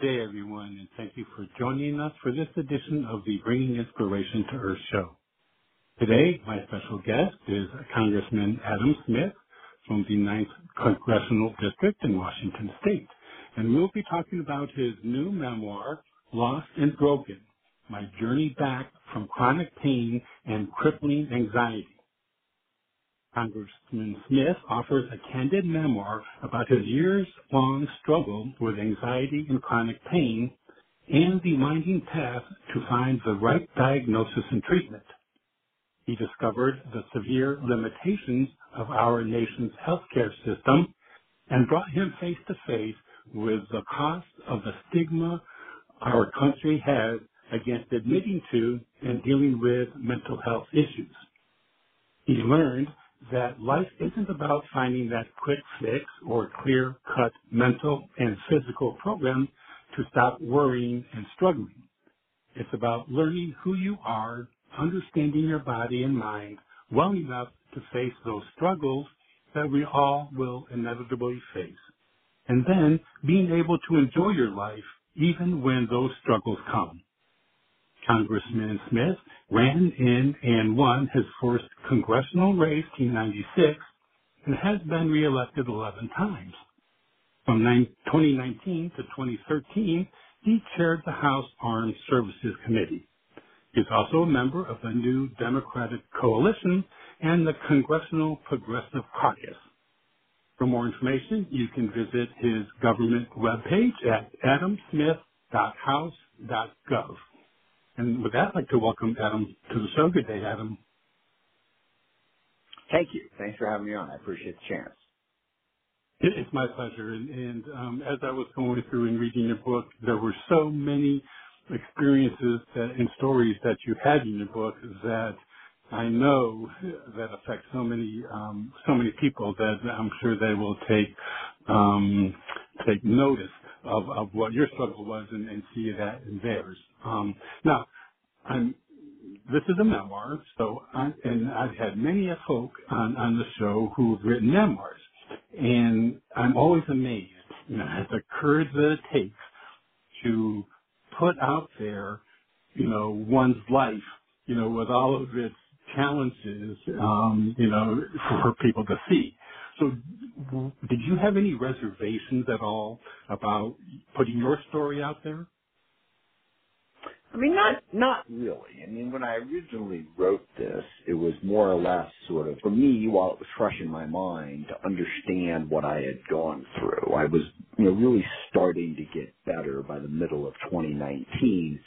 Good day, everyone, and thank you for joining us for this edition of the Bringing Inspiration to Earth show. Today, my special guest is Congressman Adam Smith from the 9th Congressional District in Washington State, and we'll be talking about his new memoir, Lost and Broken, My Journey Back from Chronic Pain and Crippling Anxiety. Congressman Smith offers a candid memoir about his years-long struggle with anxiety and chronic pain and the winding path to find the right diagnosis and treatment. He discovered the severe limitations of our nation's healthcare system and brought him face to face with the cost of the stigma our country has against admitting to and dealing with mental health issues. He learned that life isn't about finding that quick fix or clear cut mental and physical program to stop worrying and struggling. It's about learning who you are, understanding your body and mind well enough to face those struggles that we all will inevitably face. And then being able to enjoy your life even when those struggles come. Congressman Smith ran in and won his first congressional race in 96 and has been reelected 11 times. From 2019 to 2013, he chaired the House Armed Services Committee. He's also a member of the New Democratic Coalition and the Congressional Progressive Caucus. For more information, you can visit his government webpage at adamsmith.house.gov. And with that, I'd like to welcome Adam to the show. Good day, Adam. Thank you. Thanks for having me on. I appreciate the chance. It's my pleasure. And, and um, as I was going through and reading your book, there were so many experiences that, and stories that you had in your book that I know that affect so many um, so many people that I'm sure they will take um, take notice of, of what your struggle was and, and see that in theirs. Um, now, I'm, this is a memoir, so I, and I've had many a folk on, on the show who've written memoirs, and I'm always amazed, you know, at the courage that it takes to put out there, you know, one's life, you know, with all of its challenges, um, you know, for people to see. So did you have any reservations at all about putting your story out there? I mean, not not really. I mean, when I originally wrote this, it was more or less sort of for me, while it was fresh in my mind, to understand what I had gone through. I was, you know, really starting to get better by the middle of 2019,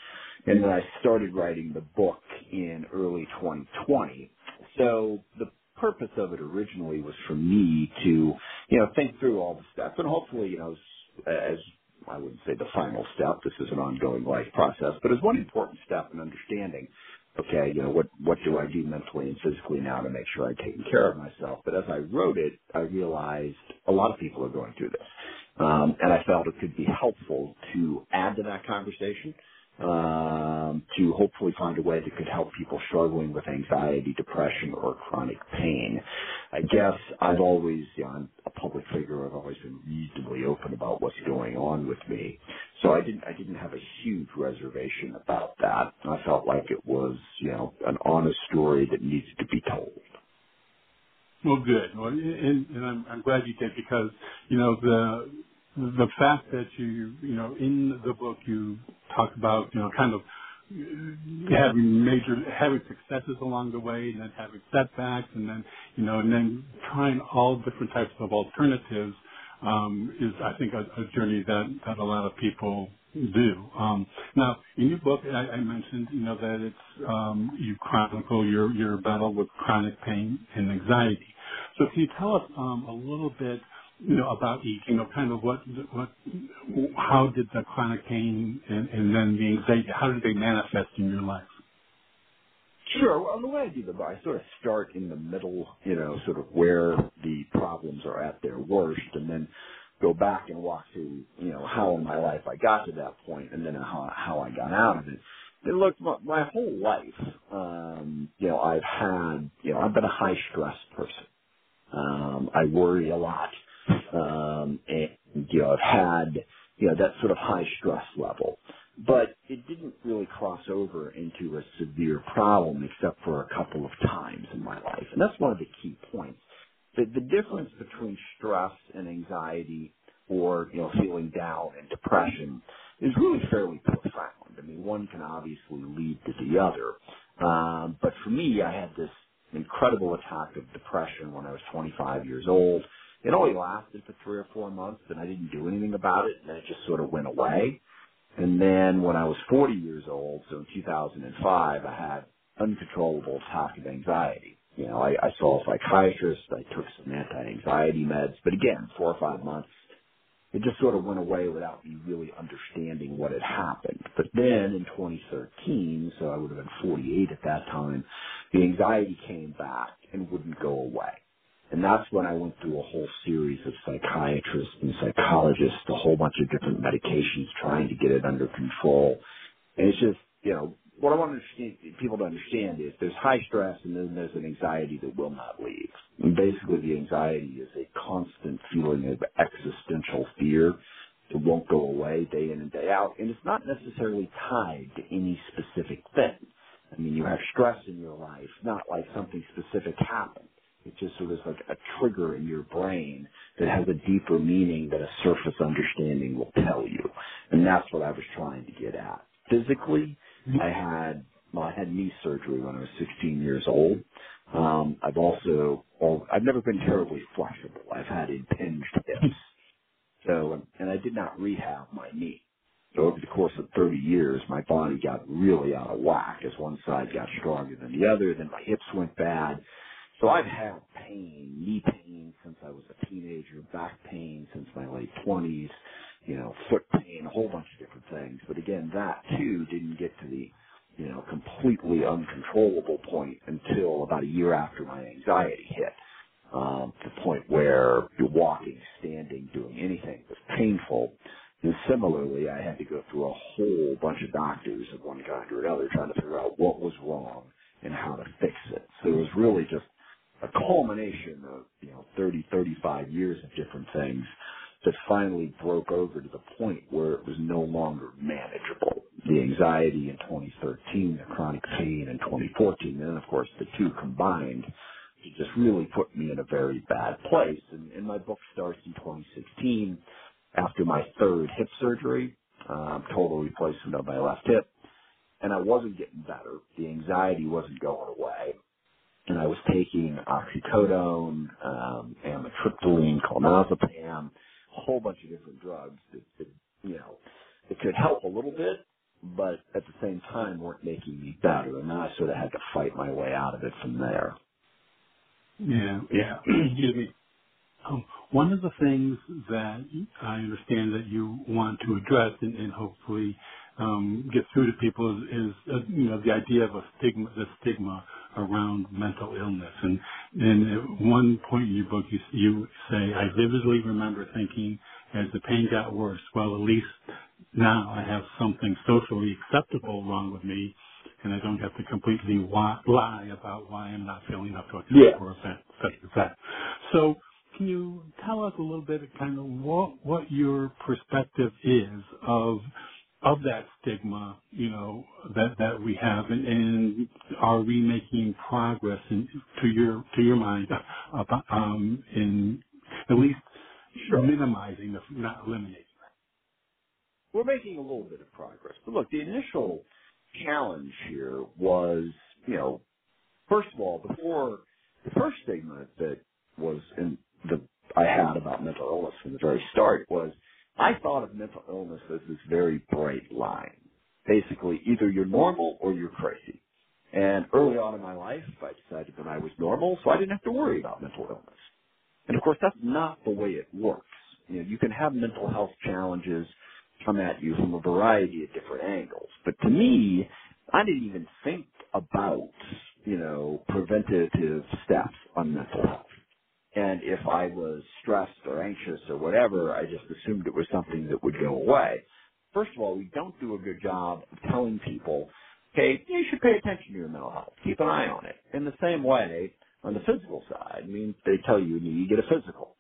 and then I started writing the book in early 2020. So the purpose of it originally was for me to, you know, think through all the stuff and hopefully, you know, as I wouldn't say the final step, this is an ongoing life process, but as one important step in understanding, okay, you know, what, what do I do mentally and physically now to make sure I'm taking care of myself? But as I wrote it, I realized a lot of people are going through this. Um, and I felt it could be helpful to add to that conversation um, to hopefully find a way that could help people struggling with anxiety, depression, or chronic pain. I guess I've always, you know, I'm a public figure. I've always been reasonably open about what's going on with me, so I didn't, I didn't have a huge reservation about that. I felt like it was, you know, an honest story that needed to be told. Well, good. Well, and, and I'm, I'm glad you did because, you know, the the fact that you, you know, in the book you talk about, you know, kind of having major, having successes along the way and then having setbacks and then, you know, and then trying all different types of alternatives, um, is, I think, a, a journey that, that a lot of people do. Um, now, in your book, I, I mentioned, you know, that it's, um, you chronicle your, your battle with chronic pain and anxiety. So can you tell us, um, a little bit you know, about each, you know, kind of what, what, how did the chronic pain and, and then the anxiety, how did they manifest in your life? Sure. Well, the way I do them, I sort of start in the middle, you know, sort of where the problems are at their worst, and then go back and walk through, you know, how in my life I got to that point, and then how how I got out of it. And look, my, my whole life, um, you know, I've had, you know, I've been a high stress person. Um, I worry a lot, um, and you know, I've had, you know, that sort of high stress level but it didn't really cross over into a severe problem except for a couple of times in my life. And that's one of the key points. The, the difference between stress and anxiety or, you know, feeling down and depression is really fairly profound. I mean, one can obviously lead to the other. Um, but for me, I had this incredible attack of depression when I was 25 years old. It only lasted for three or four months and I didn't do anything about it and then it just sort of went away. And then when I was 40 years old, so in 2005, I had uncontrollable attack anxiety. You know, I, I saw a psychiatrist, I took some anti-anxiety meds, but again, four or five months, it just sort of went away without me really understanding what had happened. But then in 2013, so I would have been 48 at that time, the anxiety came back and wouldn't go away. And that's when I went through a whole series of psychiatrists and psychologists, a whole bunch of different medications trying to get it under control. And it's just, you know, what I want people to understand is there's high stress and then there's an anxiety that will not leave. And basically the anxiety is a constant feeling of existential fear that won't go away day in and day out. And it's not necessarily tied to any specific thing. I mean, you have stress in your life, not like something specific happened. It just sort of like a trigger in your brain that has a deeper meaning that a surface understanding will tell you. And that's what I was trying to get at. Physically, mm-hmm. I had well, I had knee surgery when I was 16 years old. Um, I've also, well, I've never been terribly flexible. I've had impinged hips. So, and I did not rehab my knee. So over the course of 30 years, my body got really out of whack as one side got stronger than the other. Then my hips went bad. So I've had pain, knee pain since I was a teenager, back pain since my late twenties, you know, foot pain, a whole bunch of different things. But again, that too didn't get to the, you know, completely uncontrollable point until about a year after my anxiety hit. Um, to the point where you're walking, standing, doing anything was painful. And similarly, I had to go through a whole bunch of doctors of one kind or another trying to figure out what was wrong and how to fix it. So it was really just a culmination of, you know, 30, 35 years of different things that finally broke over to the point where it was no longer manageable. The anxiety in 2013, the chronic pain in 2014, and then of course the two combined just really put me in a very bad place. And, and my book starts in 2016 after my third hip surgery, um, total replacement of my left hip. And I wasn't getting better. The anxiety wasn't going away and I was taking oxycodone, um, amitriptyline, clonazepam, a whole bunch of different drugs that, that, you know, it could help a little bit, but at the same time weren't making me better, and then I sort of had to fight my way out of it from there. Yeah, yeah. Excuse me. Um, one of the things that I understand that you want to address and, and hopefully um, get through to people is, is uh, you know the idea of a stigma, the stigma around mental illness. And, and at one point in your book, you, you say, I vividly remember thinking as the pain got worse, well, at least now I have something socially acceptable wrong with me, and I don't have to completely lie about why I'm not feeling up to a yeah. or event, such as that. So, can you tell us a little bit of kind of what what your perspective is of of that stigma, you know, that that we have, and, and are we making progress in, to your to your mind about um, in at least sure. minimizing, if not eliminating? We're making a little bit of progress, but look, the initial challenge here was, you know, first of all, before the first stigma that was in the I had about mental illness from the very start was I thought of mental illness as this very bright line. Basically, either you're normal or you're crazy. And early on in my life, I decided that I was normal, so I didn't have to worry about mental illness. And of course, that's not the way it works. You know, you can have mental health challenges come at you from a variety of different angles. But to me, I didn't even think about, you know, preventative steps on mental health. And if I was stressed or anxious or whatever, I just assumed it was something that would go away. First of all, we don't do a good job of telling people, okay, you should pay attention to your mental health. Keep an eye on it. In the same way, on the physical side, I mean, they tell you you get a physical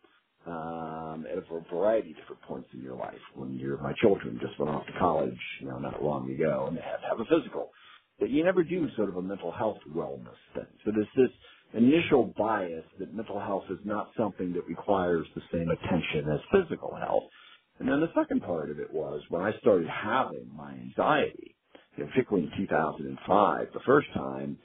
um, at a variety of different points in your life. When you're, my children just went off to college, you know, not long ago, and they had to have a physical. But you never do sort of a mental health wellness thing. So there's this initial bias that mental health is not something that requires the same attention as physical health. And then the second part of it was when I started having my anxiety, particularly in 2005, the first time,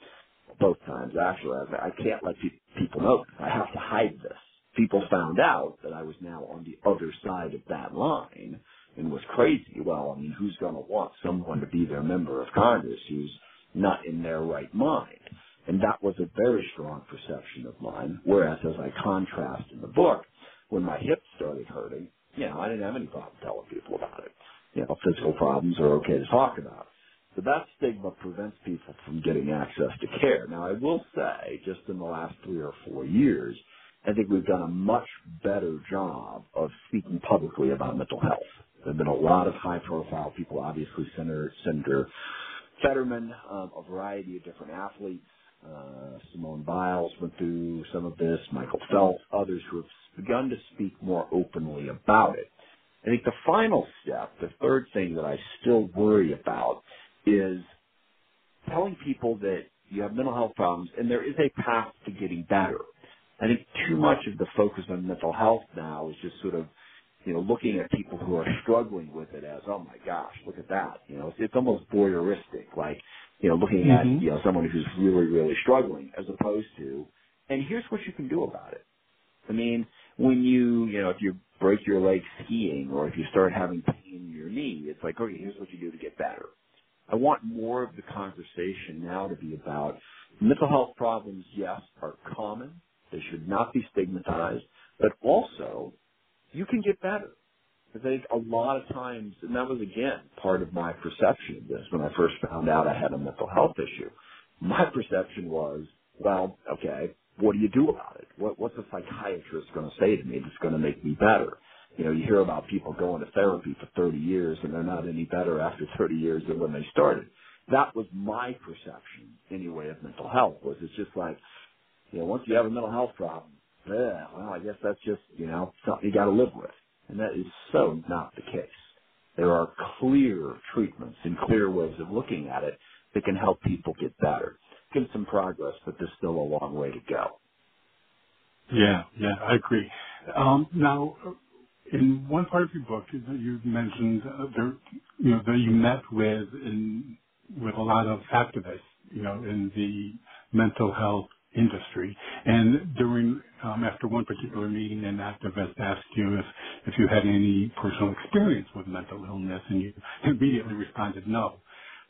both times actually, I, I can't let people know. I have to hide this people found out that I was now on the other side of that line and was crazy. Well, I mean, who's going to want someone to be their member of Congress who's not in their right mind? And that was a very strong perception of mine. Whereas, as I contrast in the book, when my hips started hurting, you know, I didn't have any problem telling people about it. You know, physical problems are okay to talk about. So that stigma prevents people from getting access to care. Now, I will say, just in the last three or four years, I think we've done a much better job of speaking publicly about mental health. There have been a lot of high profile people, obviously Senator, Senator Fetterman, um, a variety of different athletes. Uh, Simone Biles went through some of this, Michael Phelps, others who have begun to speak more openly about it. I think the final step, the third thing that I still worry about is telling people that you have mental health problems and there is a path to getting better. I think too much of the focus on mental health now is just sort of, you know, looking at people who are struggling with it as, oh my gosh, look at that. You know, it's, it's almost voyeuristic, like, you know, looking mm-hmm. at, you know, someone who's really, really struggling as opposed to, and here's what you can do about it. I mean, when you, you know, if you break your leg skiing or if you start having pain in your knee, it's like, okay, here's what you do to get better. I want more of the conversation now to be about mental health problems, yes, are common. They should not be stigmatized, but also you can get better. I think a lot of times, and that was again part of my perception of this when I first found out I had a mental health issue. My perception was, well, okay, what do you do about it? What, what's a psychiatrist going to say to me that's going to make me better? You know, you hear about people going to therapy for 30 years and they're not any better after 30 years than when they started. That was my perception, anyway, of mental health. Was it's just like, you know, once you have a mental health problem, well, I guess that's just, you know, something you got to live with. And that is so not the case. There are clear treatments and clear ways of looking at it that can help people get better. Get some progress, but there's still a long way to go. Yeah, yeah, I agree. Um, now, in one part of your book, you mentioned uh, there, you know, that you met with in with a lot of activists, you know, in the mental health industry. And during, um, after one particular meeting, an activist asked you if, if you had any personal experience with mental illness, and you immediately responded no.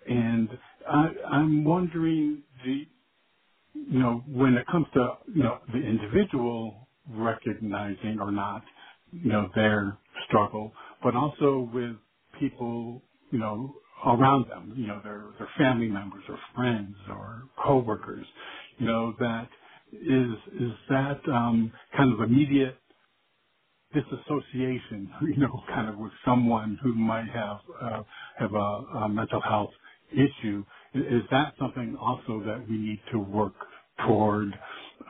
And I, I'm wondering, the, you know, when it comes to, you know, the individual recognizing or not, you know, their struggle, but also with people, you know, around them, you know, their, their family members or friends or coworkers, you know, that is is that um, kind of immediate disassociation, you know, kind of with someone who might have uh, have a, a mental health issue. Is that something also that we need to work toward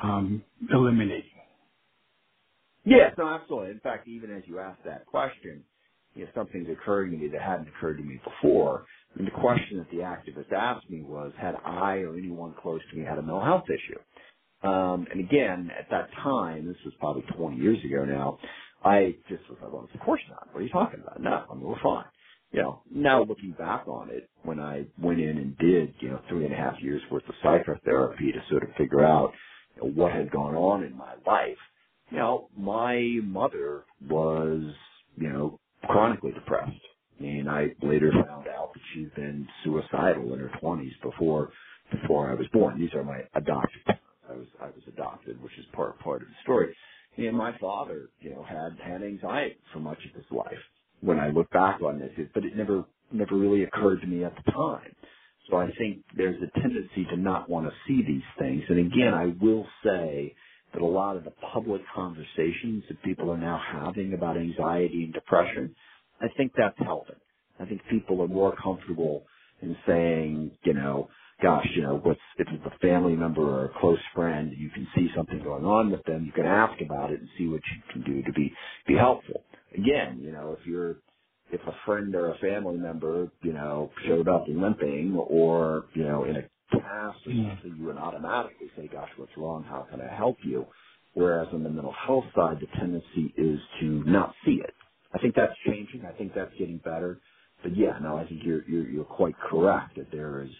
um, eliminating? Yes, no, absolutely. In fact, even as you asked that question, you know, something's occurring to me that hadn't occurred to me before. And the question that the activist asked me was, had I or anyone close to me had a mental health issue? Um, and again, at that time, this was probably 20 years ago now, I just was like, well, of course not. What are you talking about? No, I mean, we're fine. You know, now looking back on it, when I went in and did, you know, three and a half years worth of psychotherapy to sort of figure out you know, what had gone on in my life, you know, my mother was, you know, chronically depressed. And I later found out that she'd been suicidal in her twenties before before I was born. These are my adopted. I was I was adopted, which is part part of the story. And my father, you know, had had anxiety for much of his life. When I look back on this, it, but it never never really occurred to me at the time. So I think there's a tendency to not want to see these things. And again, I will say that a lot of the public conversations that people are now having about anxiety and depression, I think that's helping. I think people are more comfortable in saying, you know, gosh, you know, what's if it's a family member or a close friend, you can see something going on with them, you can ask about it and see what you can do to be be helpful. Again, you know, if you're if a friend or a family member, you know, showed up limping or, you know, in a cast or mm. something, you would automatically say, gosh, what's wrong? How can I help you? Whereas on the mental health side, the tendency is to not see it. I think that's changing. I think that's getting better. But yeah, no, I think you're, you're, you're quite correct that there is,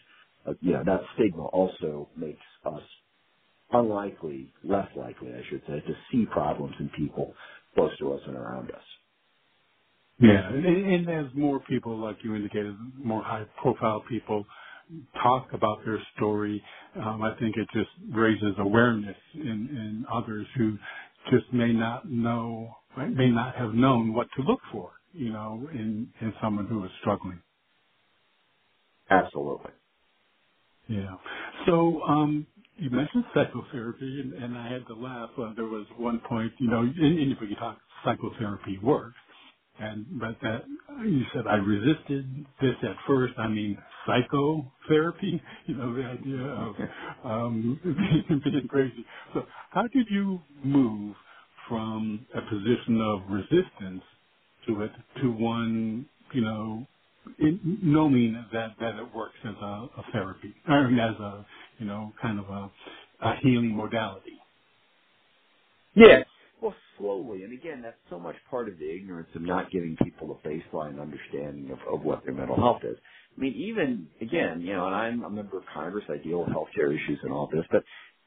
a, you know, that stigma also makes us unlikely, less likely, I should say, to see problems in people close to us and around us. Yeah, and, and as more people, like you indicated, more high-profile people talk about their story, um, I think it just raises awareness in, in others who just may not know, may not have known what to look for, you know, in, in someone who is struggling. Absolutely. Yeah. So, um, you mentioned psychotherapy, and, and I had to laugh. Uh, there was one point, you know, anybody talk psychotherapy works, and but that you said I resisted this at first. I mean psychotherapy, you know the idea of um, being crazy. So how did you move from a position of resistance to it to one, you know, in, knowing that that it works as a, a therapy, or as a you know kind of a, a healing modality? Yeah, well, slowly, and again, that's so much part of the ignorance of not giving people a baseline understanding of, of what their mental health is. I mean, even again, you know, and I'm a member of Congress. I deal with healthcare issues and all this, but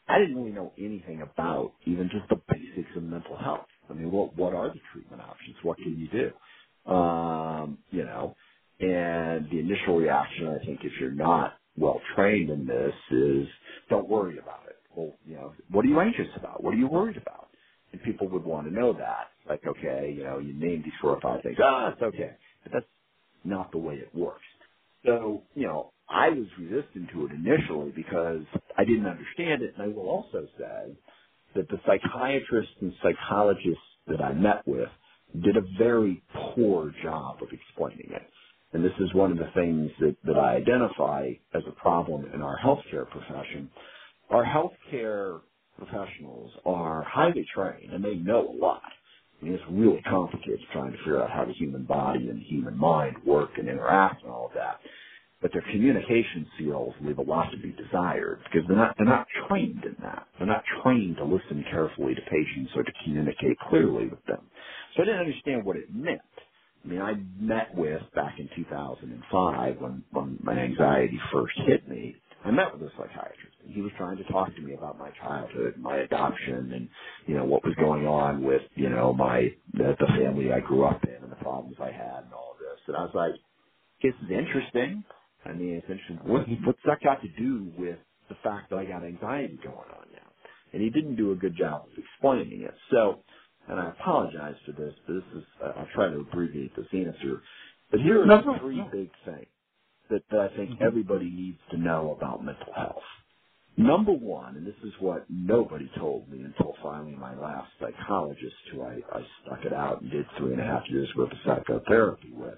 I didn't really know anything about even just the basics of mental health. I mean, what what are the treatment options? What can you do? Um, you know, and the initial reaction, I think, if you're not well trained in this, is don't worry about it. Well, you know, what are you anxious about? What are you worried about? and people would want to know that. Like, okay, you know, you name these four or five things. Ah, it's okay. But that's not the way it works. So, you know, I was resistant to it initially because I didn't understand it. And I will also say that the psychiatrists and psychologists that I met with did a very poor job of explaining it. And this is one of the things that, that I identify as a problem in our healthcare profession. Our healthcare professionals are highly trained and they know a lot. I mean, it's really complicated trying to figure out how the human body and the human mind work and interact and all of that. But their communication skills leave a lot to be desired because they're not they're not trained in that. They're not trained to listen carefully to patients or to communicate clearly with them. So I didn't understand what it meant. I mean, I met with back in 2005 when when my anxiety first hit me. I met with a psychiatrist and he was trying to talk to me about my childhood, my adoption and, you know, what was going on with, you know, my, the, the family I grew up in and the problems I had and all this. And I was like, this is interesting. I mean, it's interesting. What, what's that got to do with the fact that I got anxiety going on now? And he didn't do a good job of explaining it. So, and I apologize for this, but this is, uh, I'll try to abbreviate this answer. But here are the three big things that, that I think mm-hmm. everybody needs to know about mental health. Number one, and this is what nobody told me until finally my last psychologist, who I, I stuck it out and did three and a half years worth of psychotherapy with.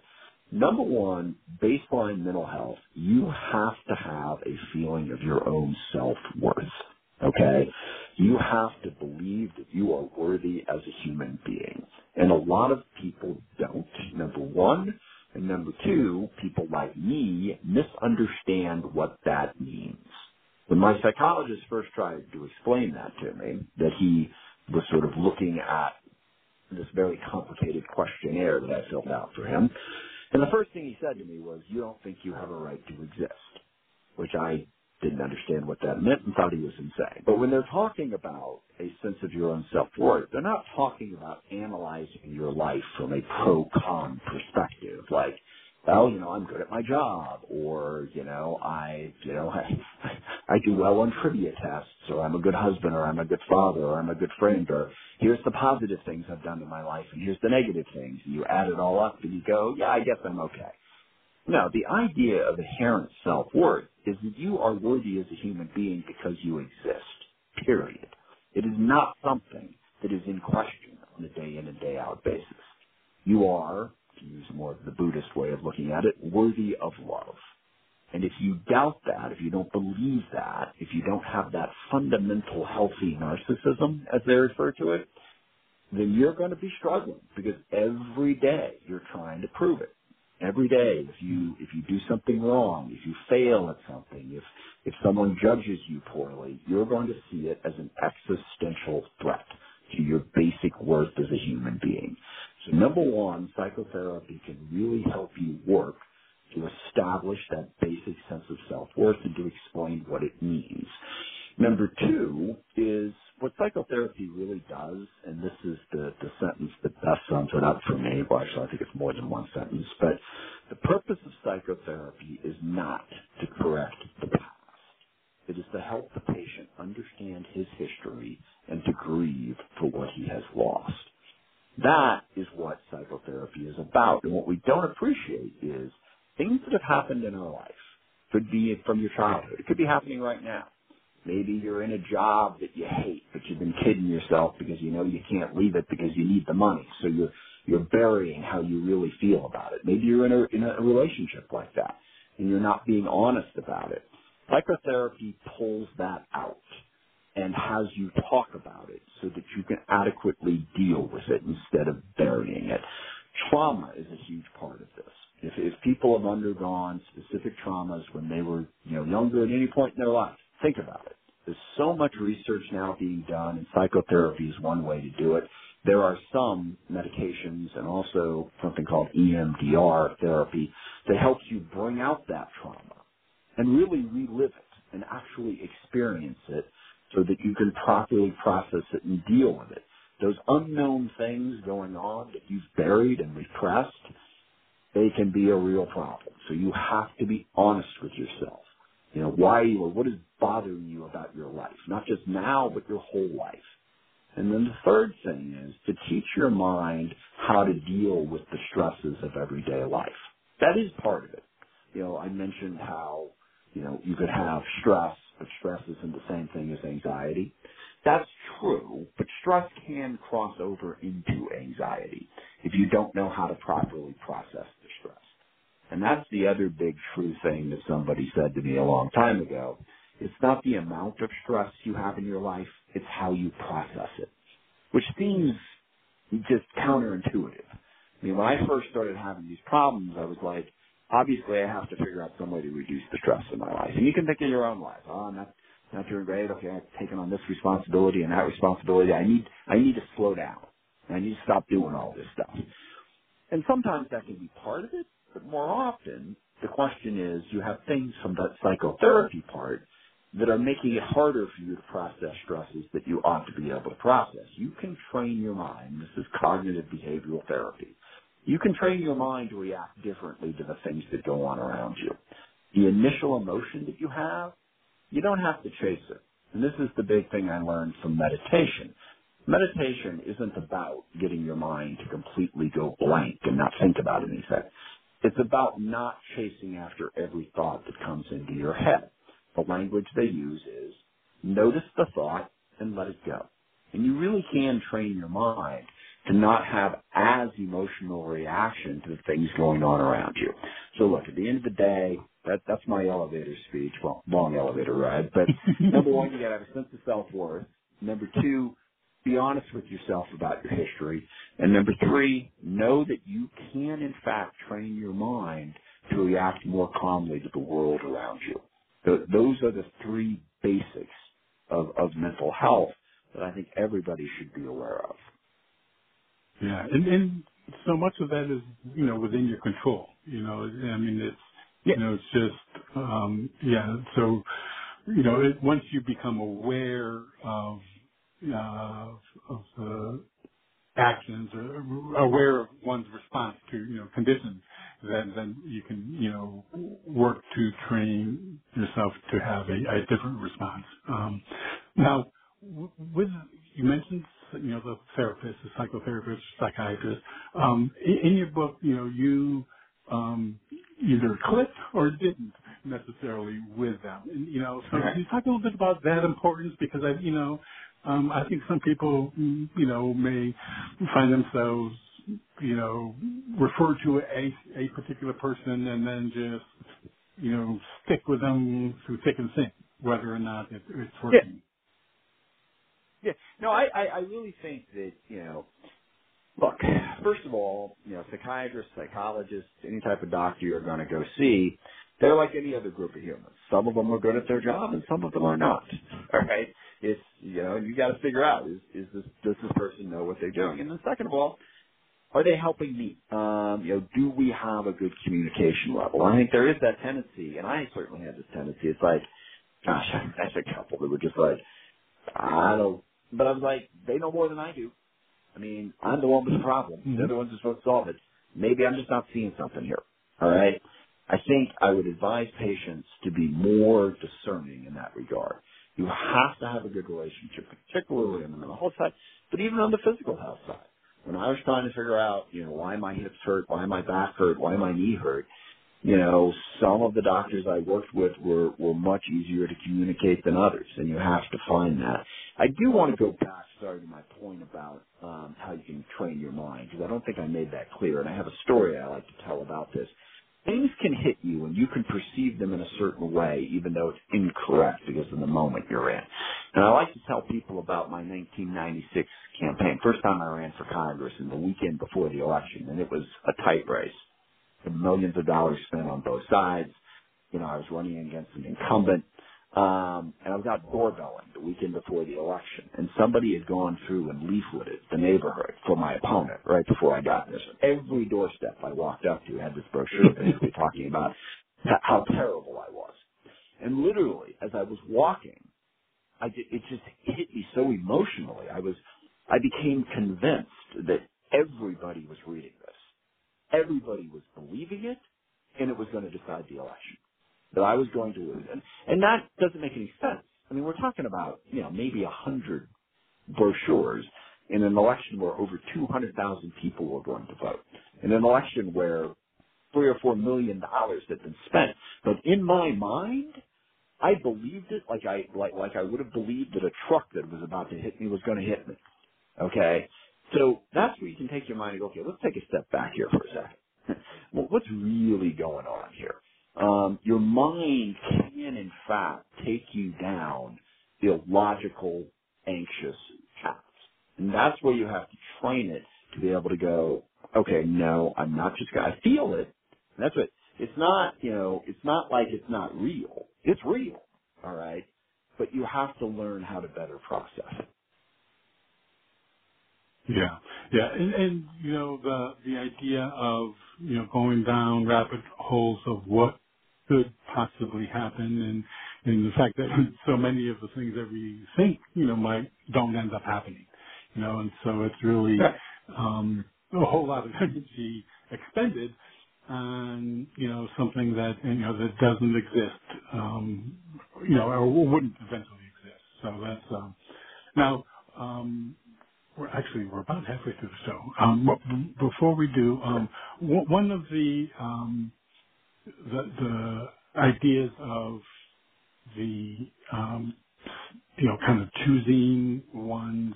Number one, baseline mental health, you have to have a feeling of your own self-worth. Okay? You have to believe that you are worthy as a human being. And a lot of people don't. Number one, and number two, people like me misunderstand what that means. When my psychologist first tried to explain that to me, that he was sort of looking at this very complicated questionnaire that I filled out for him, and the first thing he said to me was, you don't think you have a right to exist, which I didn't understand what that meant and thought he was insane. But when they're talking about a sense of your own self-worth, they're not talking about analyzing your life from a pro-con perspective, like, well, you know, I'm good at my job, or you know, I, you know, I, I do well on trivia tests, or I'm a good husband, or I'm a good father, or I'm a good friend, or here's the positive things I've done in my life, and here's the negative things. And you add it all up, and you go, yeah, I guess I'm okay. No, the idea of inherent self-worth is that you are worthy as a human being because you exist. Period. It is not something that is in question on a day in and day out basis. You are to use more of the Buddhist way of looking at it, worthy of love. And if you doubt that, if you don't believe that, if you don't have that fundamental healthy narcissism, as they refer to it, then you're going to be struggling because every day you're trying to prove it. Every day, if you if you do something wrong, if you fail at something, if if someone judges you poorly, you're going to see it as an existential threat to your basic worth as a human being. So number one, psychotherapy can really help you work to establish that basic sense of self-worth and to explain what it means. Number two is what psychotherapy really does, and this is the, the sentence that best sums it up for me. Well, actually, I think it's more than one sentence, but the purpose of psychotherapy is not to correct the past. It is to help the patient understand his history and to grieve for what he has lost. That is what psychotherapy is about. And what we don't appreciate is things that have happened in our life. Could be from your childhood. It could be happening right now. Maybe you're in a job that you hate, but you've been kidding yourself because you know you can't leave it because you need the money. So you're you're burying how you really feel about it. Maybe you're in a in a relationship like that and you're not being honest about it. Psychotherapy pulls that out and has you talk about it so that you can adequately deal with it instead of burying it. Trauma is a huge part of this. If, if people have undergone specific traumas when they were, you know, younger at any point in their life, think about it. There's so much research now being done, and psychotherapy is one way to do it. There are some medications and also something called EMDR therapy that helps you bring out that trauma and really relive it and actually experience it so that you can properly process it and deal with it. Those unknown things going on that you've buried and repressed, they can be a real problem. So you have to be honest with yourself. You know, why or what is bothering you about your life? Not just now, but your whole life. And then the third thing is to teach your mind how to deal with the stresses of everyday life. That is part of it. You know, I mentioned how, you know, you could have stress but stress isn't the same thing as anxiety. That's true, but stress can cross over into anxiety if you don't know how to properly process. And that's the other big true thing that somebody said to me a long time ago. It's not the amount of stress you have in your life, it's how you process it. Which seems just counterintuitive. I mean, when I first started having these problems, I was like, obviously I have to figure out some way to reduce the stress in my life. And you can think of your own life. Oh, I'm not not doing great. Okay, I've taken on this responsibility and that responsibility. I need I need to slow down. I need to stop doing all this stuff. And sometimes that can be part of it, but more often the question is you have things from that psychotherapy part that are making it harder for you to process stresses that you ought to be able to process. You can train your mind. This is cognitive behavioral therapy you can train your mind to react differently to the things that go on around you. The initial emotion that you have, you don't have to chase it. And this is the big thing I learned from meditation. Meditation isn't about getting your mind to completely go blank and not think about anything. It's about not chasing after every thought that comes into your head. The language they use is notice the thought and let it go. And you really can train your mind to not have as emotional reaction to the things going on around you. So look, at the end of the day, that that's my elevator speech. Well, long elevator ride. But number one, you gotta have a sense of self worth. Number two, be honest with yourself about your history. And number three, know that you can in fact train your mind to react more calmly to the world around you. those are the three basics of, of mental health that I think everybody should be aware of. Yeah, and and so much of that is you know within your control. You know, I mean it's you know it's just um yeah. So you know it, once you become aware of uh, of the actions or aware of one's response to you know conditions, then then you can you know work to train yourself to have a, a different response. Um, now, with you mentioned you know the therapist, the psychotherapist, psychiatrist. Um, in, in your book, you know you um, either clicked or didn't necessarily with them. And, you know, so can you talk a little bit about that importance? Because I, you know, um, I think some people, you know, may find themselves, you know, refer to a a particular person and then just, you know, stick with them through thick and thin, whether or not it, it's working. Yeah. No, I, I, I really think that, you know, look, first of all, you know, psychiatrists, psychologists, any type of doctor you're going to go see, they're like any other group of humans. Some of them are good at their job and some of them are not. All right. It's, you know, you got to figure out, is, is this, does this person know what they're doing? And then second of all, are they helping me? Um, you know, do we have a good communication level? I think there is that tendency, and I certainly had this tendency. It's like, gosh, that's a couple that were just like, I don't, but I was like, they know more than I do. I mean, I'm the one with the problem. Mhm. They're the ones who's supposed to solve it. Maybe I'm just not seeing something here. All right. I think I would advise patients to be more discerning in that regard. You have to have a good relationship, particularly on the mental health side, but even on the physical health side. When I was trying to figure out, you know, why my hips hurt, why my back hurt, why my knee hurt, you know, some of the doctors I worked with were, were much easier to communicate than others, and you have to find that. I do want to go back, sorry, to my point about um, how you can train your mind, because I don't think I made that clear, and I have a story I like to tell about this. Things can hit you, and you can perceive them in a certain way, even though it's incorrect because of the moment you're in. And I like to tell people about my 1996 campaign. First time I ran for Congress, in the weekend before the election, and it was a tight race millions of dollars spent on both sides. You know, I was running against an incumbent, um, and I was out doorbelling the weekend before the election, and somebody had gone through and leafleted the neighborhood for my opponent right before I got this. Every doorstep I walked up to had this brochure basically talking about how terrible I was. And literally, as I was walking, I did, it just hit me so emotionally. I was, I became convinced that everybody was reading this everybody was believing it, and it was going to decide the election. That I was going to lose. And, and that doesn't make any sense. I mean, we're talking about, you know, maybe a hundred brochures in an election where over 200,000 people were going to vote. In an election where three or four million dollars had been spent. But in my mind, I believed it like I, like, like I would have believed that a truck that was about to hit me was going to hit me. Okay? So that's where you can take your mind and go, okay, let's take a step back here for a second. what's really going on here? Um, your mind can, in fact, take you down the illogical, anxious paths. And that's where you have to train it to be able to go, okay, no, I'm not just going to, feel it. And that's what, it's not, you know, it's not like it's not real. It's real. All right. But you have to learn how to better process it. Yeah, yeah, and, and you know the the idea of you know going down rabbit holes of what could possibly happen, and and the fact that so many of the things that we think you know might don't end up happening, you know, and so it's really um, a whole lot of energy expended on you know something that you know that doesn't exist, um, you know, or wouldn't eventually exist. So that's um, now. Um, we're actually we're about halfway through the show. Um, before we do, um, one of the, um, the the ideas of the um, you know kind of choosing one's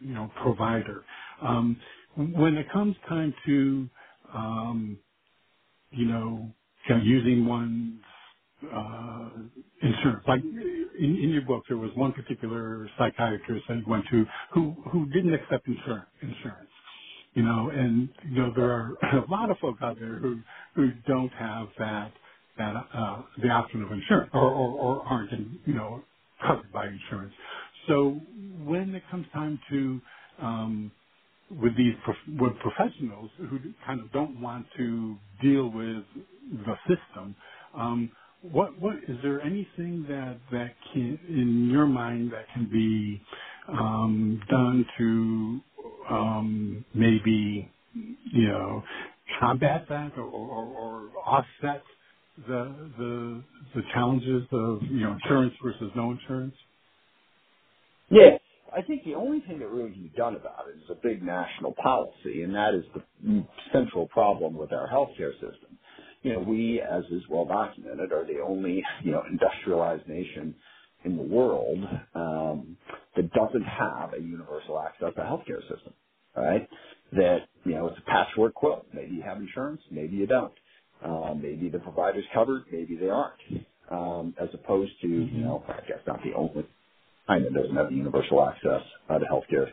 you know provider um, when it comes time to um, you know kind of using one's uh, insurance. Like in, in your book, there was one particular psychiatrist that you went to who who didn't accept insurance. Insurance, you know, and you know there are a lot of folks out there who who don't have that that uh, the option of insurance or, or or aren't you know covered by insurance. So when it comes time to um, with these with professionals who kind of don't want to deal with the system. Um, what what is there anything that that can in your mind that can be um, done to um, maybe you know combat that or, or, or offset the the the challenges of you know insurance versus no insurance? Yeah, I think the only thing that really can be done about it is a big national policy, and that is the central problem with our healthcare system. You know, we, as is well documented, are the only you know industrialized nation in the world um, that doesn't have a universal access to healthcare system. Right? That you know it's a patchwork quilt. Maybe you have insurance, maybe you don't. Um, maybe the provider's covered, maybe they aren't. Um, as opposed to, you mm-hmm. know, I guess not the only kind that doesn't have the universal access uh, to healthcare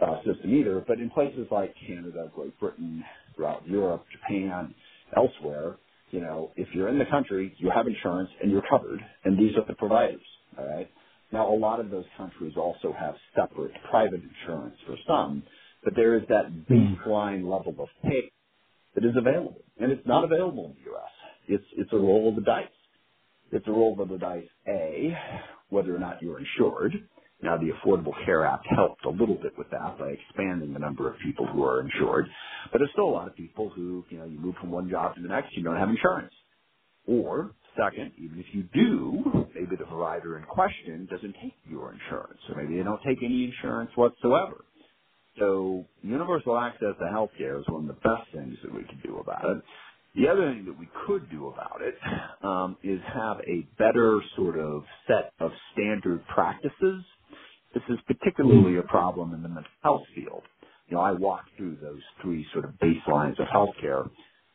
uh, system either. But in places like Canada, Great Britain, throughout Europe, Japan, elsewhere, you know, if you're in the country, you have insurance and you're covered, and these are the providers. All right. Now, a lot of those countries also have separate private insurance for some, but there is that hmm. baseline level of pay that is available, and it's not available in the U.S. It's it's a roll of the dice. It's a roll of the dice. A, whether or not you're insured. Now, the Affordable Care Act helped a little bit with that by expanding the number of people who are insured, but there's still a lot of people who, you know, you move from one job to the next, you don't have insurance. Or, second, even if you do, maybe the provider in question doesn't take your insurance, or maybe they don't take any insurance whatsoever. So universal access to healthcare is one of the best things that we can do about it. The other thing that we could do about it um, is have a better sort of set of standard practices. This is particularly a problem in the mental health field. You know, I walk through those three sort of baselines of healthcare,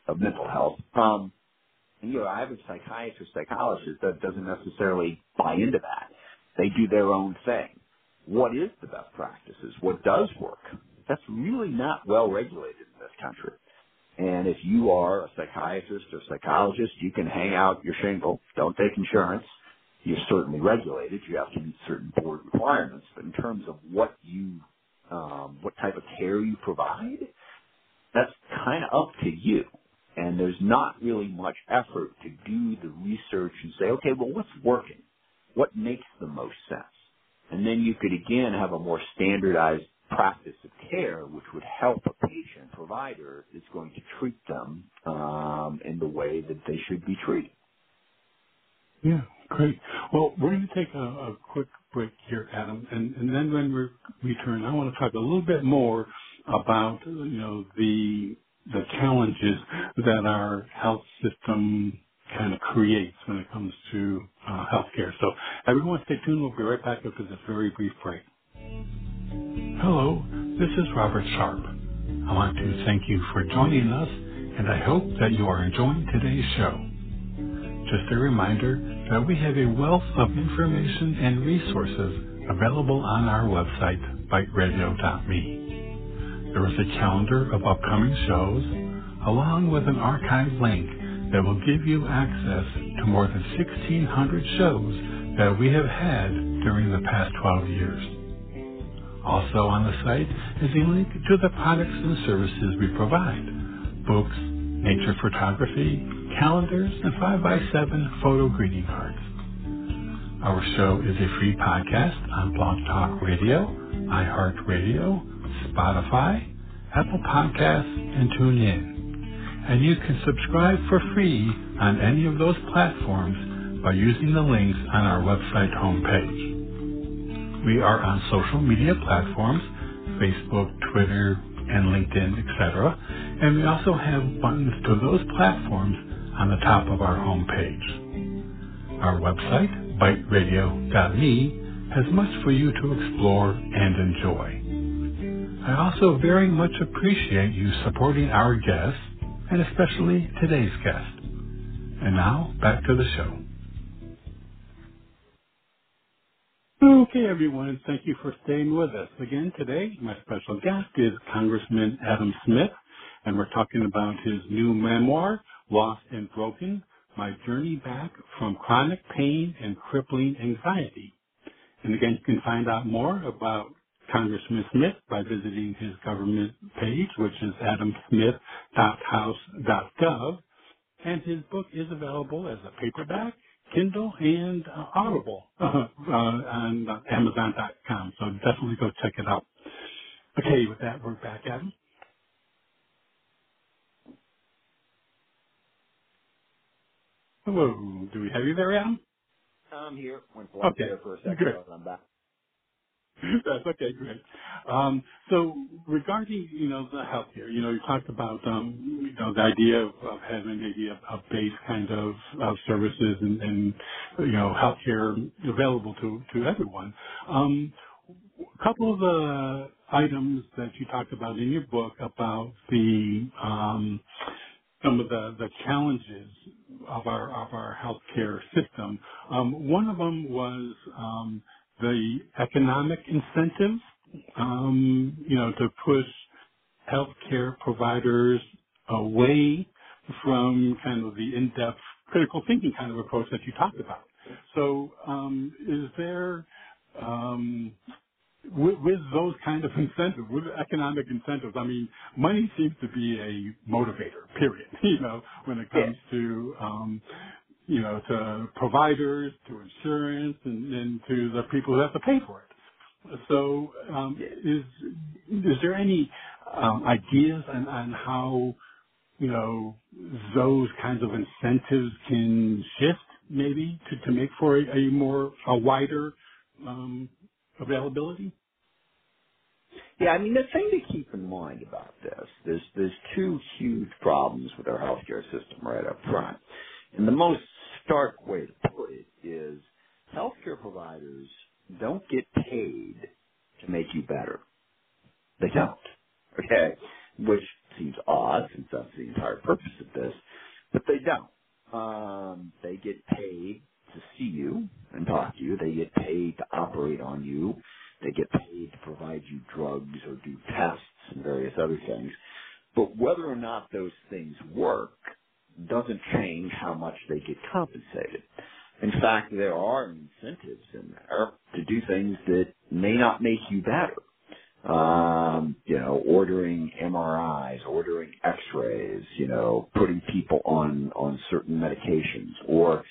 of mental health. Um, and, you know, I have a psychiatrist, psychologist that doesn't necessarily buy into that. They do their own thing what is the best practices, what does work. That's really not well regulated in this country. And if you are a psychiatrist or psychologist, you can hang out your shingle, don't take insurance. You're certainly regulated. You have to meet certain board requirements. But in terms of what you, um, what type of care you provide, that's kind of up to you. And there's not really much effort to do the research and say, okay, well, what's working? What makes the most sense? And then you could again have a more standardized practice of care, which would help a patient provider that's going to treat them um, in the way that they should be treated. Yeah, great. Well, we're going to take a, a quick break here, Adam, and, and then when we return, I want to talk a little bit more about you know the the challenges that our health system kind of creates when it comes to uh, healthcare. So everyone stay tuned. We'll be right back after this very brief break. Hello, this is Robert Sharpe. I want to thank you for joining us, and I hope that you are enjoying today's show. Just a reminder that we have a wealth of information and resources available on our website, biteradio.me. There is a calendar of upcoming shows, along with an archive link that will give you access to more than 1,600 shows that we have had during the past 12 years. Also on the site is a link to the products and services we provide. Books, nature photography, calendars, and 5x7 photo greeting cards. Our show is a free podcast on Blog Talk Radio, iHeartRadio, Spotify, Apple Podcasts, and TuneIn and you can subscribe for free on any of those platforms by using the links on our website homepage. We are on social media platforms, Facebook, Twitter, and LinkedIn, etc., and we also have buttons to those platforms on the top of our homepage. Our website, biteradio.me, has much for you to explore and enjoy. I also very much appreciate you supporting our guests and especially today's guest. And now, back to the show. Okay, everyone, thank you for staying with us. Again, today, my special guest is Congressman Adam Smith, and we're talking about his new memoir, Lost and Broken, My Journey Back from Chronic Pain and Crippling Anxiety. And again, you can find out more about Congressman Smith by visiting his government page, which is adamsmith.house.gov. And his book is available as a paperback, Kindle, and uh, Audible uh, uh, on Amazon.com. So definitely go check it out. Okay, with that, we're back Adam. Hello, do we have you there, Adam? I'm here. Went okay. there for a second, Good. I'm back. That's okay, great. Um, so regarding, you know, the healthcare, you know, you talked about, um, you know, the idea of, of having maybe a, a base kind of, of services and, and, you know, healthcare available to, to everyone. Um, a couple of the items that you talked about in your book about the, um, some of the, the challenges of our of our healthcare system. Um, one of them was um, the economic incentives, um, you know, to push healthcare providers away from kind of the in-depth critical thinking kind of approach that you talked about. So, um, is there um, with, with those kind of incentives, with economic incentives, I mean, money seems to be a motivator, period, you know, when it Yeah. comes to, um, you know, to providers, to insurance, and, and to the people who have to pay for it. So, um, is, is there any, um, ideas on, on how, you know, those kinds of incentives can shift maybe to, to make for a, a more, a wider, um, availability? Yeah, I mean the thing to keep in mind about this, there's there's two huge problems with our healthcare system right up front. And the most stark way to put it is healthcare providers don't get paid to make you better. They don't. Okay? Which seems odd since that's the entire purpose of this, but they don't. Um, they get paid to see you and talk to you. They get paid to operate on you. They get paid to provide you drugs or do tests and various other things. But whether or not those things work doesn't change how much they get compensated. In fact, there are incentives in there to do things that may not make you better um, you know, ordering MRIs, ordering X-rays, you know, putting people on on certain medications, or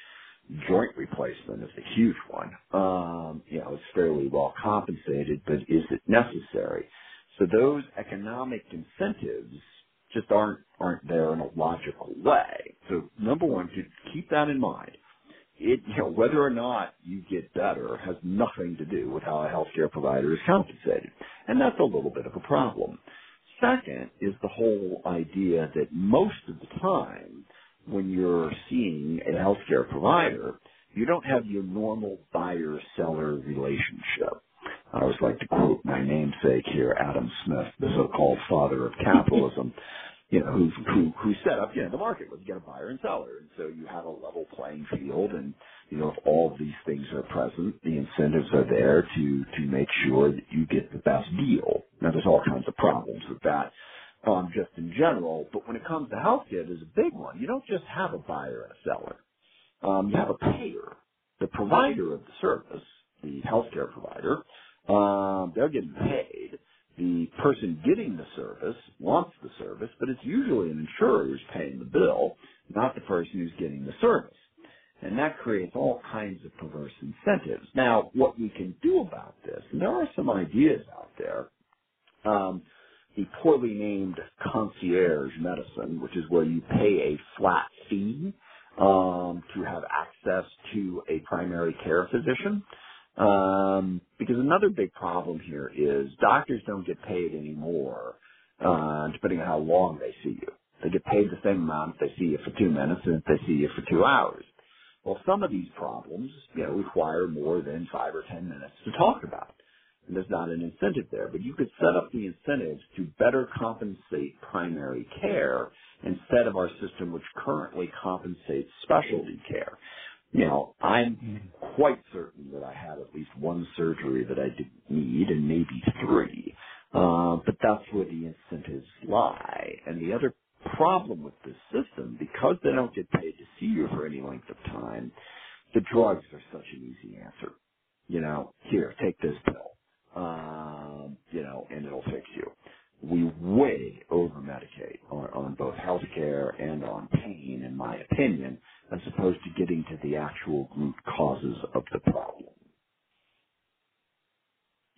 joint replacement is a huge one. Um, you know, it's fairly well compensated, but is it necessary? So those economic incentives just aren't aren't there in a logical way. So number one, to keep that in mind it, you know, whether or not you get better has nothing to do with how a healthcare provider is compensated. And that's a little bit of a problem. Second is the whole idea that most of the time when you're seeing a healthcare provider, you don't have your normal buyer-seller relationship. I always like to quote my namesake here, Adam Smith, the so-called father of capitalism you know, who who who set up, you know, the market was you got a buyer and seller, and so you have a level playing field, and you know, if all these things are present, the incentives are there to to make sure that you get the best deal. Now, there's all kinds of problems with that, um, just in general, but when it comes to healthcare, there's a big one. You don't just have a buyer and a seller. Um, you have a payer, the provider of the service, the healthcare provider. Um, they're getting paid the person getting the service wants the service, but it's usually an insurer who's paying the bill, not the person who's getting the service. And that creates all kinds of perverse incentives. Now, what we can do about this, and there are some ideas out there, um, the poorly named concierge medicine, which is where you pay a flat fee um, to have access to a primary care physician. Um, because another big problem here is doctors don't get paid anymore, uh, depending on how long they see you. They get paid the same amount if they see you for two minutes and if they see you for two hours. Well, some of these problems, you know, require more than five or ten minutes to talk about. And there's not an incentive there, but you could set up the incentives to better compensate primary care instead of our system which currently compensates specialty care you know, I'm quite certain that I had at least one surgery that I didn't need and maybe three. Uh, but that's where the incentives lie. And the other problem with this system, because they don't get paid to see you for any length of time, the drugs are such an easy answer. You know, here, take this pill. Um, you know, and it'll fix you. We way over medicate on, on both healthcare and on pain, in my opinion as opposed to getting to the actual root causes of the problem.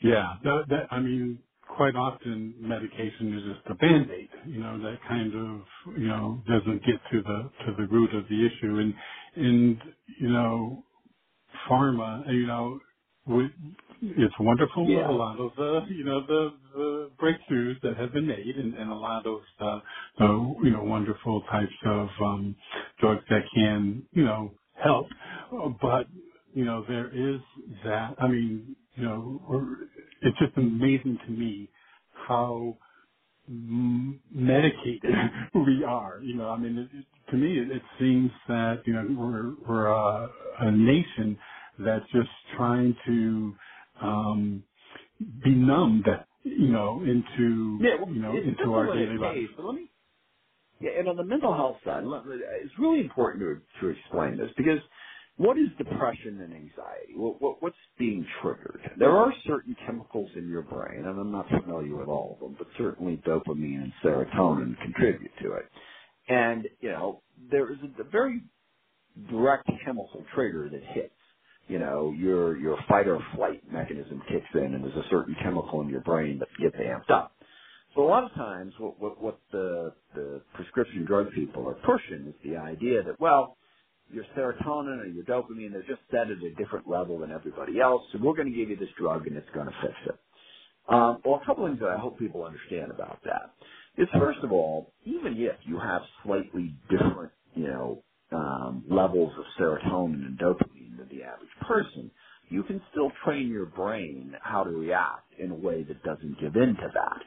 Yeah, that, that I mean, quite often medication is just a band-aid, you know, that kind of, you know, doesn't get to the, to the root of the issue. And, and, you know, pharma, you know, it's wonderful. Yeah. A lot of the, you know, the, the breakthroughs that have been made and, and a lot of the, the, you know, wonderful types of, um, drugs that can, you know, help. But, you know, there is that, I mean, you know, it's just amazing to me how medicated we are. You know, I mean, it, it, to me, it, it seems that you know we're we're a nation that's just trying to um, be numbed, you know, into yeah, well, you know into our daily life. But let me, yeah, and on the mental health side, it's really important to to explain this because what is depression and anxiety? What, what, what's being triggered? There are certain chemicals in your brain, and I'm not familiar with all of them, but certainly dopamine and serotonin contribute to it. And, you know, there is a, a very direct chemical trigger that hits. You know, your, your fight or flight mechanism kicks in and there's a certain chemical in your brain that gets amped up. So a lot of times what, what, what the, the prescription drug people are pushing is the idea that, well, your serotonin or your dopamine, they're just set at a different level than everybody else, so we're going to give you this drug and it's going to fix it. Um, well, a couple things that I hope people understand about that is, first of all, even if you have slightly different, you know, um, levels of serotonin and dopamine than the average person, you can still train your brain how to react in a way that doesn't give in to that.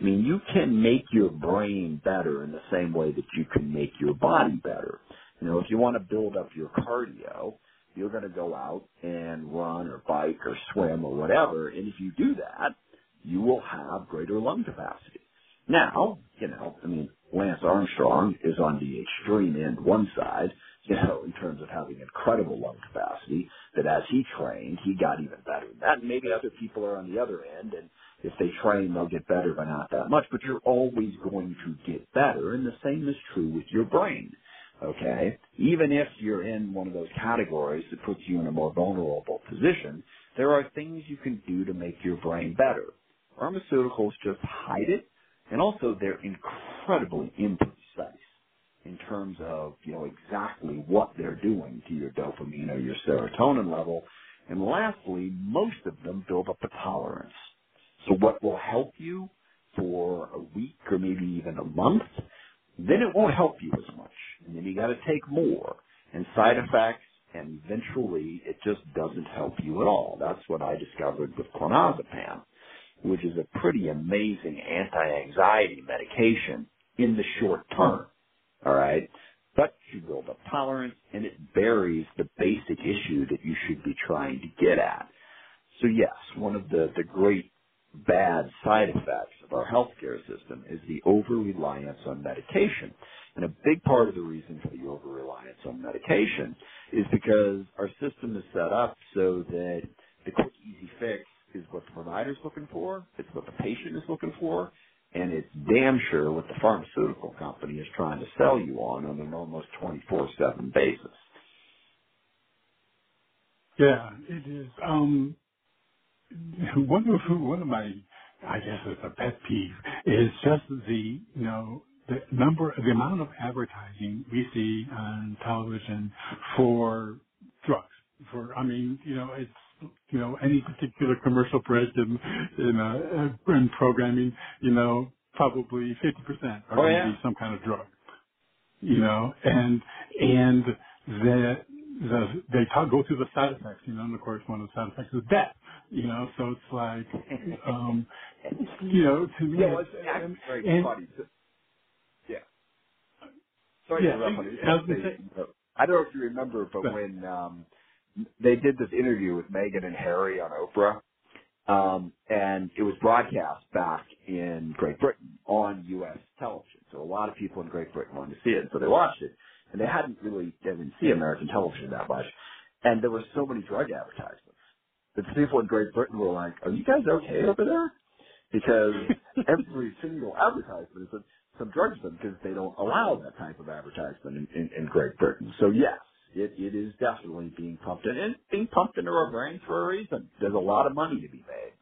I mean, you can make your brain better in the same way that you can make your body better. You know, if you want to build up your cardio, you're going to go out and run or bike or swim or whatever. And if you do that, you will have greater lung capacity. Now, you know, I mean, Lance Armstrong is on the extreme end one side, you know, in terms of having incredible lung capacity, that as he trained, he got even better than that. And maybe other people are on the other end, and if they train, they'll get better, but not that much. But you're always going to get better, and the same is true with your brain okay? Even if you're in one of those categories that puts you in a more vulnerable position, there are things you can do to make your brain better. Pharmaceuticals just hide it, and also they're incredibly imprecise in terms of, you know, exactly what they're doing to your dopamine or your serotonin level. And lastly, most of them build up a tolerance. So what will help you for a week or maybe even a month then it won't help you as much. And then you got to take more and side effects, and eventually it just doesn't help you at all. That's what I discovered with clonazepam, which is a pretty amazing anti-anxiety medication in the short term. All right. But you build up tolerance and it buries the basic issue that you should be trying to get at. So yes, one of the, the great bad side effects of our healthcare system is the over-reliance on medication. And a big part of the reason for the over-reliance on medication is because our system is set up so that the quick, easy fix is what the provider's looking for, it's what the patient is looking for, and it's damn sure what the pharmaceutical company is trying to sell you on on an almost 24-7 basis. Yeah, it is. Um, one of one of my I guess it's a pet peeve is just the you know the number the amount of advertising we see on television for drugs. For I mean, you know, it's you know, any particular commercial break in in, uh, in programming, you know, probably fifty percent are oh, going yeah. to be some kind of drug. You know, and and the the, they talk, go through the side effects, you know, and of course one of the side effects is death, you know, so it's like, um, you know, to me, yeah, it's, actually very and, funny. Yeah. Sorry yeah, to interrupt. I, I was wanna gonna say, say, I don't know if you remember, but but, when um, they did this interview with Meghan and Harry on Oprah, um, and it was broadcast back in Great Britain on U.S. television. So a lot of people in Great Britain wanted to see it, so they watched it. And they hadn't really, they didn't see American television that much. And there were so many drug advertisements that the people in Great Britain were like, are you guys okay over there? Because every single advertisement is some drugs them because they don't allow that type of advertisement in, in, in Great Britain. So yes, it, it is definitely being pumped in, and being pumped into our brains for a reason. There's a lot of money to be made.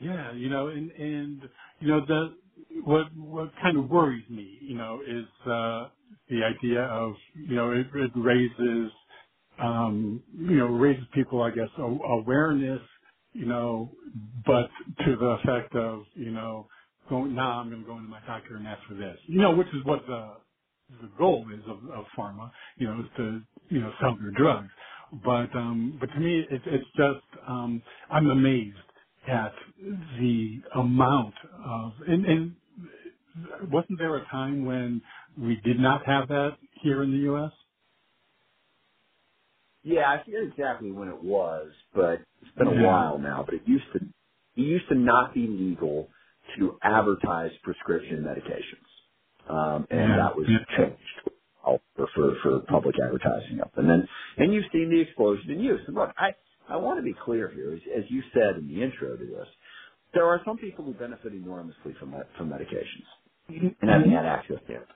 Yeah, you know, and and you know the what what kind of worries me, you know, is uh the idea of you know it, it raises um you know raises people I guess awareness, you know, but to the effect of you know going now I'm going to go into my doctor and ask for this, you know, which is what the the goal is of, of pharma, you know, is to you know sell their drugs. But um but to me it, it's just um I'm amazed at the amount of and, and wasn't there a time when we did not have that here in the U.S.? Yeah, I forget exactly when it was, but it's been a Yeah. while now. But it used to it used to not be legal to advertise prescription medications, um, and Yeah. that was changed for, for for public advertising up. And then and you've seen the explosion in use. And look, I I want to be clear here, as, as you said in the intro to this, there are some people who benefit enormously from from medications and having had access to it.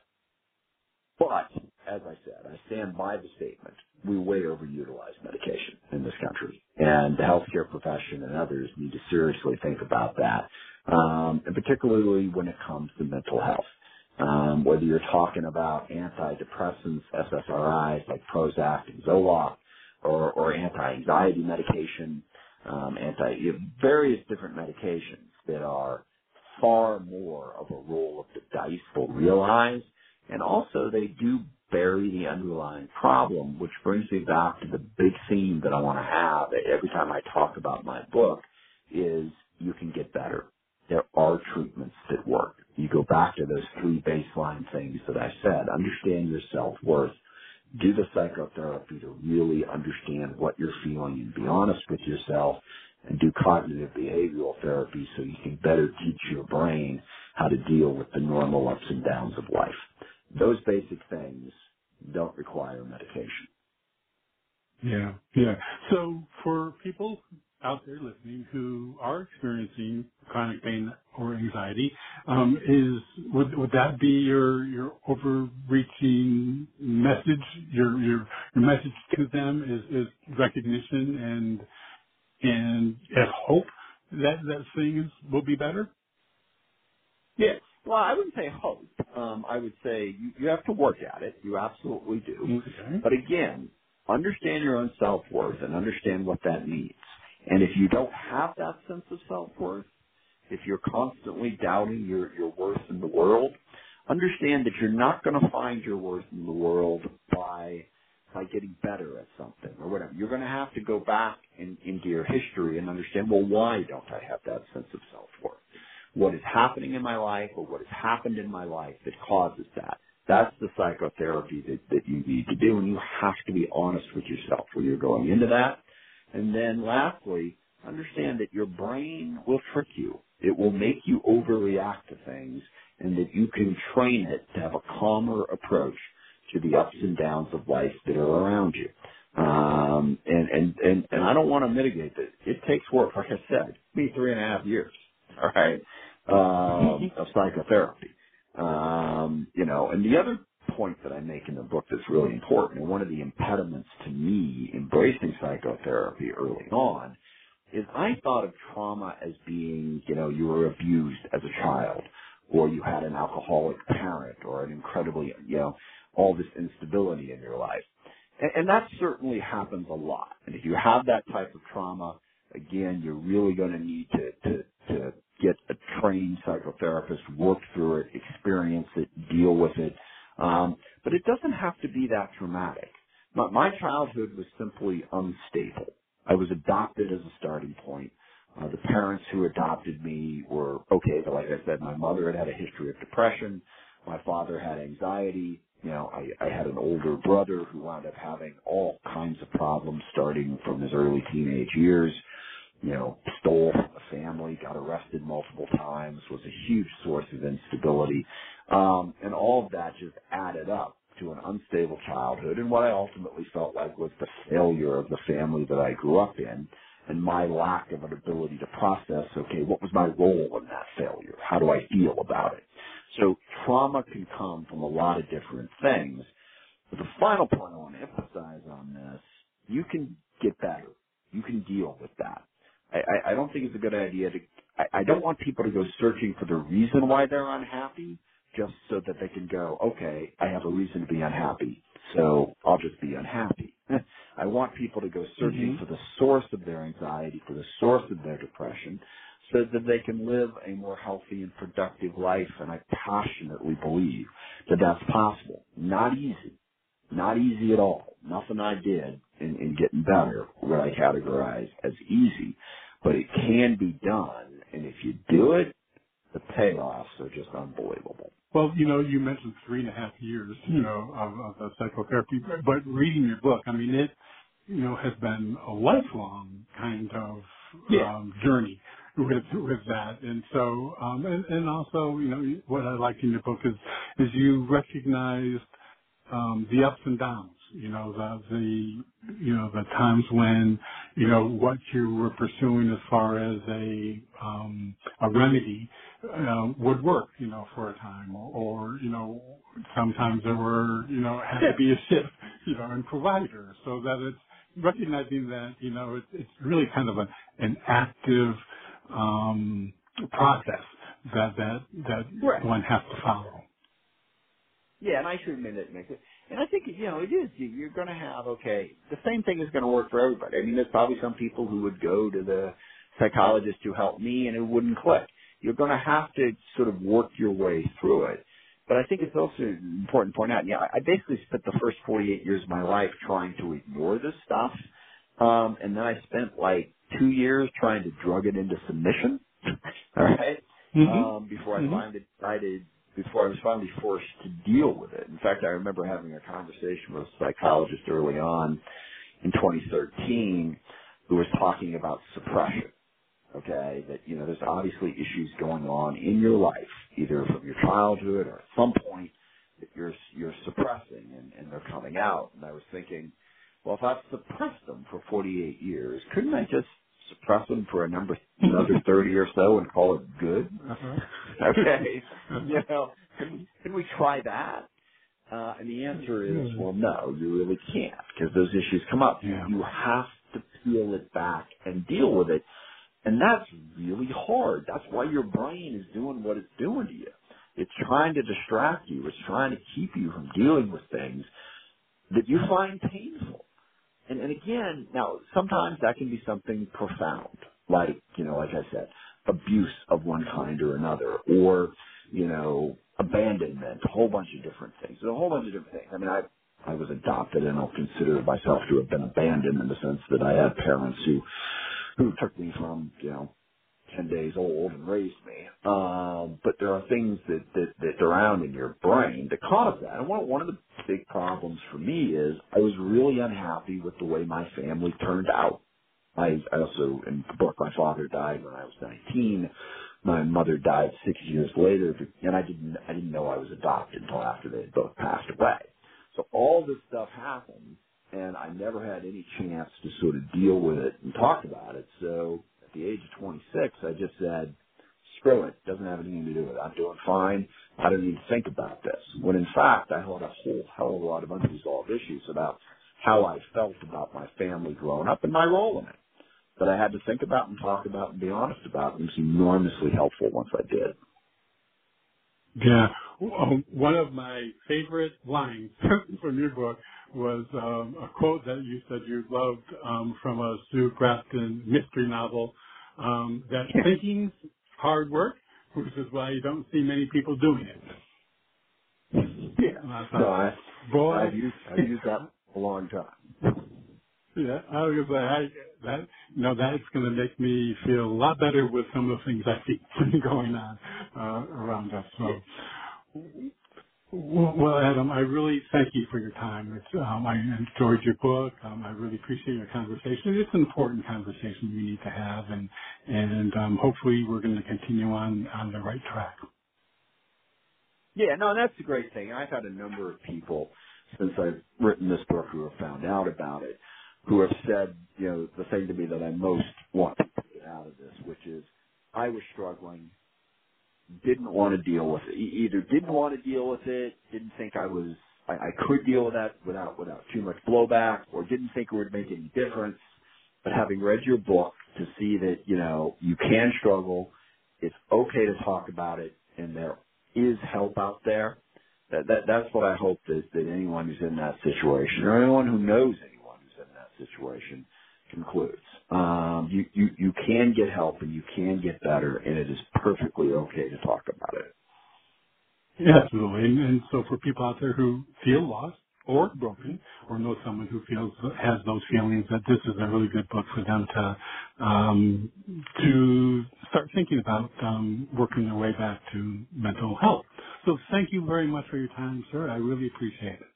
But, as I said, I stand by the statement. We way overutilize medication in this country. And the healthcare profession and others need to seriously think about that. Um, and particularly when it comes to mental health. Um, whether you're talking about antidepressants, SSRIs like Prozac and Zoloft, or, or anti-anxiety medication, um, anti, various different medications that are far more of a roll of the dice than realize and also they do bury the underlying problem, which brings me back to the big theme that I want to have every time I talk about my book is you can get better. There are treatments that work. You go back to those three baseline things that I said. Understand your self-worth. Do the psychotherapy to really understand what you're feeling and be honest with yourself and do cognitive behavioral therapy so you can better teach your brain how to deal with the normal ups and downs of life. Those basic things don't require medication. Yeah, yeah. So for people out there listening who are experiencing chronic pain or anxiety, um, is would would that be your your overreaching message? Your your your message to them is is recognition and and and hope that that things will be better. Yes. Well, I wouldn't say hope. Um, I would say you, you have to work at it. You absolutely do. Okay. But again, understand your own self-worth and understand what that means. And if you don't have that sense of self-worth, if you're constantly doubting your, your worth in the world, understand that you're not going to find your worth in the world by by getting better at something or whatever. You're going to have to go back in, into your history and understand, well, why don't I have that sense of self-worth? What is happening in my life or what has happened in my life that causes that? That's the psychotherapy that, that you need to do and you have to be honest with yourself when you're going into that. And then lastly, understand that your brain will trick you. It will make you overreact to things and that you can train it to have a calmer approach to the ups and downs of life that are around you. Um, and, and, and, and I don't want to mitigate this. It takes work, like I said, me three and a half years, all right, um, of psychotherapy. Um, you know, and the other point that I make in the book that's really important, and one of the impediments to me embracing psychotherapy early on, is I thought of trauma as being, you know, you were abused as a child, or you had an alcoholic parent, or an incredibly, you know, all this instability in your life. And, and that certainly happens a lot. And if you have that type of trauma, again, you're really going to need to, to, to get a trained psychotherapist, work through it, experience it, deal with it. Um, but it doesn't have to be that traumatic. My, my childhood was simply unstable. I was adopted as a starting point. Uh, the parents who adopted me were okay, but like I said, my mother had had a history of depression. My father had anxiety. You know, I, I had an older brother who wound up having all kinds of problems starting from his early teenage years. You know, stole from the family, got arrested multiple times, was a huge source of instability. Um, and all of that just added up to an unstable childhood and what I ultimately felt like was the failure of the family that I grew up in and my lack of an ability to process, okay, what was my role in that failure? How do I feel about it? So trauma can come from a lot of different things. But the final point I want to emphasize on this, you can get better. You can deal with that. I, I, I don't think it's a good idea to I, I don't want people to go searching for the reason why they're unhappy just so that they can go, okay, I have a reason to be unhappy, so I'll just be unhappy. I want people to go searching Mm-hmm. for the source of their anxiety, for the source of their depression, so that they can live a more healthy and productive life. And I passionately believe that that's possible. Not easy. Not easy at all. Nothing I did in, in getting better would I categorize as easy, but it can be done. And if you do it, the payoffs are just unbelievable. Well, you know, you mentioned three and a half years, you know, of, of, of psychotherapy, but reading your book, I mean, it, you know, has been a lifelong kind of Yeah. um, journey with with that, and so, um, and, and also, you know, what I liked in your book is is you recognized um, the ups and downs. You know, the the you know the times when you know what you were pursuing as far as a um, a remedy uh, would work. You know, for a time, or, or you know, sometimes there were you know had to be a shift. You know, in provider, so that it's recognizing that you know it's it's really kind of a, an active um, process that that that Right. one has to follow. Yeah, and I should admit it, Nick. And I think you know it is. You- You're going to have okay. The same thing is going to work for everybody. I mean, there's probably some people who would go to the psychologist to help me, and it wouldn't click. You're going to have to sort of work your way through it. But I think it's also important to point out. Yeah, I basically spent the first 48 years of my life trying to ignore this stuff, um, and then I spent like two years trying to drug it into submission. All right Mhm. um, before I Mhm. finally decided, before I was finally forced to deal with it. In fact, I remember having a conversation with a psychologist early on in 2013 who was talking about suppression. Okay, that you know, there's obviously issues going on in your life, either from your childhood or at some point that you're you're suppressing and, and they're coming out. And I was thinking, well, if I've suppressed them for 48 years, couldn't I just suppress them for a number another 30 or so and call it good? Uh-huh. okay, you know, can, can we try that? Uh, and the answer is, well, no, you really can't because those issues come up. Yeah. you have to peel it back and deal with it. And that's really hard. That's why your brain is doing what it's doing to you. It's trying to distract you. It's trying to keep you from dealing with things that you find painful. And, and again, now sometimes that can be something profound, like you know, like I said, abuse of one kind or another, or you know, abandonment, a whole bunch of different things. A whole bunch of different things. I mean, I I was adopted, and I'll consider myself to have been abandoned in the sense that I had parents who who took me from you know 10 days old and raised me. Um, but there are things that, that, that around in your brain that cause that. And one, one of the big problems for me is I was really unhappy with the way my family turned out. I, also, in the book, my father died when I was 19. My mother died six years later, and I didn't, I didn't know I was adopted until after they had both passed away. So all this stuff happened, and I never had any chance to sort of deal with it and talk about it. So at the age of 26, I just said, screw it. Doesn't have anything to do with it. I'm doing fine. I don't need to think about this. When in fact, I had a whole hell of a lot of unresolved issues about how I felt about my family growing up and my role in it that I had to think about and talk about and be honest about. It was enormously helpful once I did. Yeah. Um, one of my favorite lines from your book was um, a quote that you said you loved um, from a Sue Grafton mystery novel um, that thinking's hard work, which is why you don't see many people doing it. Yeah. No, I, boy, I've used I've used that a long time. Yeah, I was like, I, that, know, that's going to make me feel a lot better with some of the things I see going on uh, around us. So, well, Adam, I really thank you for your time. Um, I enjoyed your book. Um, I really appreciate your conversation. It's an important conversation we need to have, and and um, hopefully we're going to continue on on the right track. Yeah, no, that's the great thing. I've had a number of people since I've written this book who have found out about it, who have said, you know, the thing to me that I most want to get out of this, which is I was struggling, didn't want to deal with it. Either didn't want to deal with it, didn't think I was I, I could deal with that without without too much blowback, or didn't think it would make any difference. But having read your book to see that you know you can struggle, it's okay to talk about it, and there is help out there. That, that that's what I hope that, that anyone who's in that situation, or anyone who knows anyone who's in that situation, concludes. Um, you, you you can get help and you can get better, and it is perfectly okay to talk about it. Yeah, absolutely. And, and so for people out there who feel lost or broken or know someone who feels has those feelings that this is a really good book for them to um, to start thinking about um, working their way back to mental health. So thank you very much for your time, sir. I really appreciate it.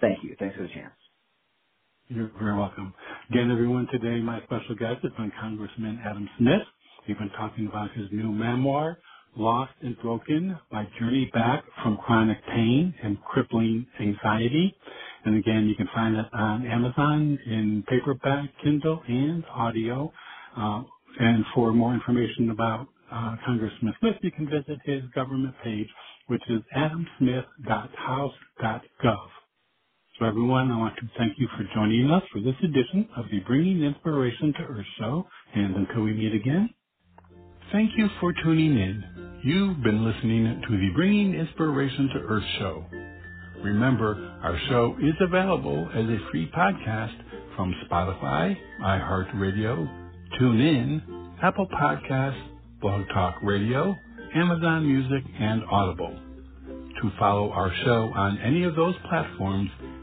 Thank you. Thanks for the chance. You're very welcome. Again, everyone, today my special guest has been Congressman Adam Smith. We've been talking about his new memoir, Lost and Broken, My Journey Back from Chronic Pain and Crippling Anxiety. And again, you can find it on Amazon in paperback, Kindle, and audio. Uh, and for more information about uh, Congressman Smith, you can visit his government page, which is adamsmith.house.gov. So everyone, I want to thank you for joining us for this edition of the Bringing Inspiration to Earth show. And until we meet again, thank you for tuning in. You've been listening to the Bringing Inspiration to Earth show. Remember, our show is available as a free podcast from Spotify, iHeartRadio, TuneIn, Apple Podcasts, Blog Talk Radio, Amazon Music, and Audible. To follow our show on any of those platforms,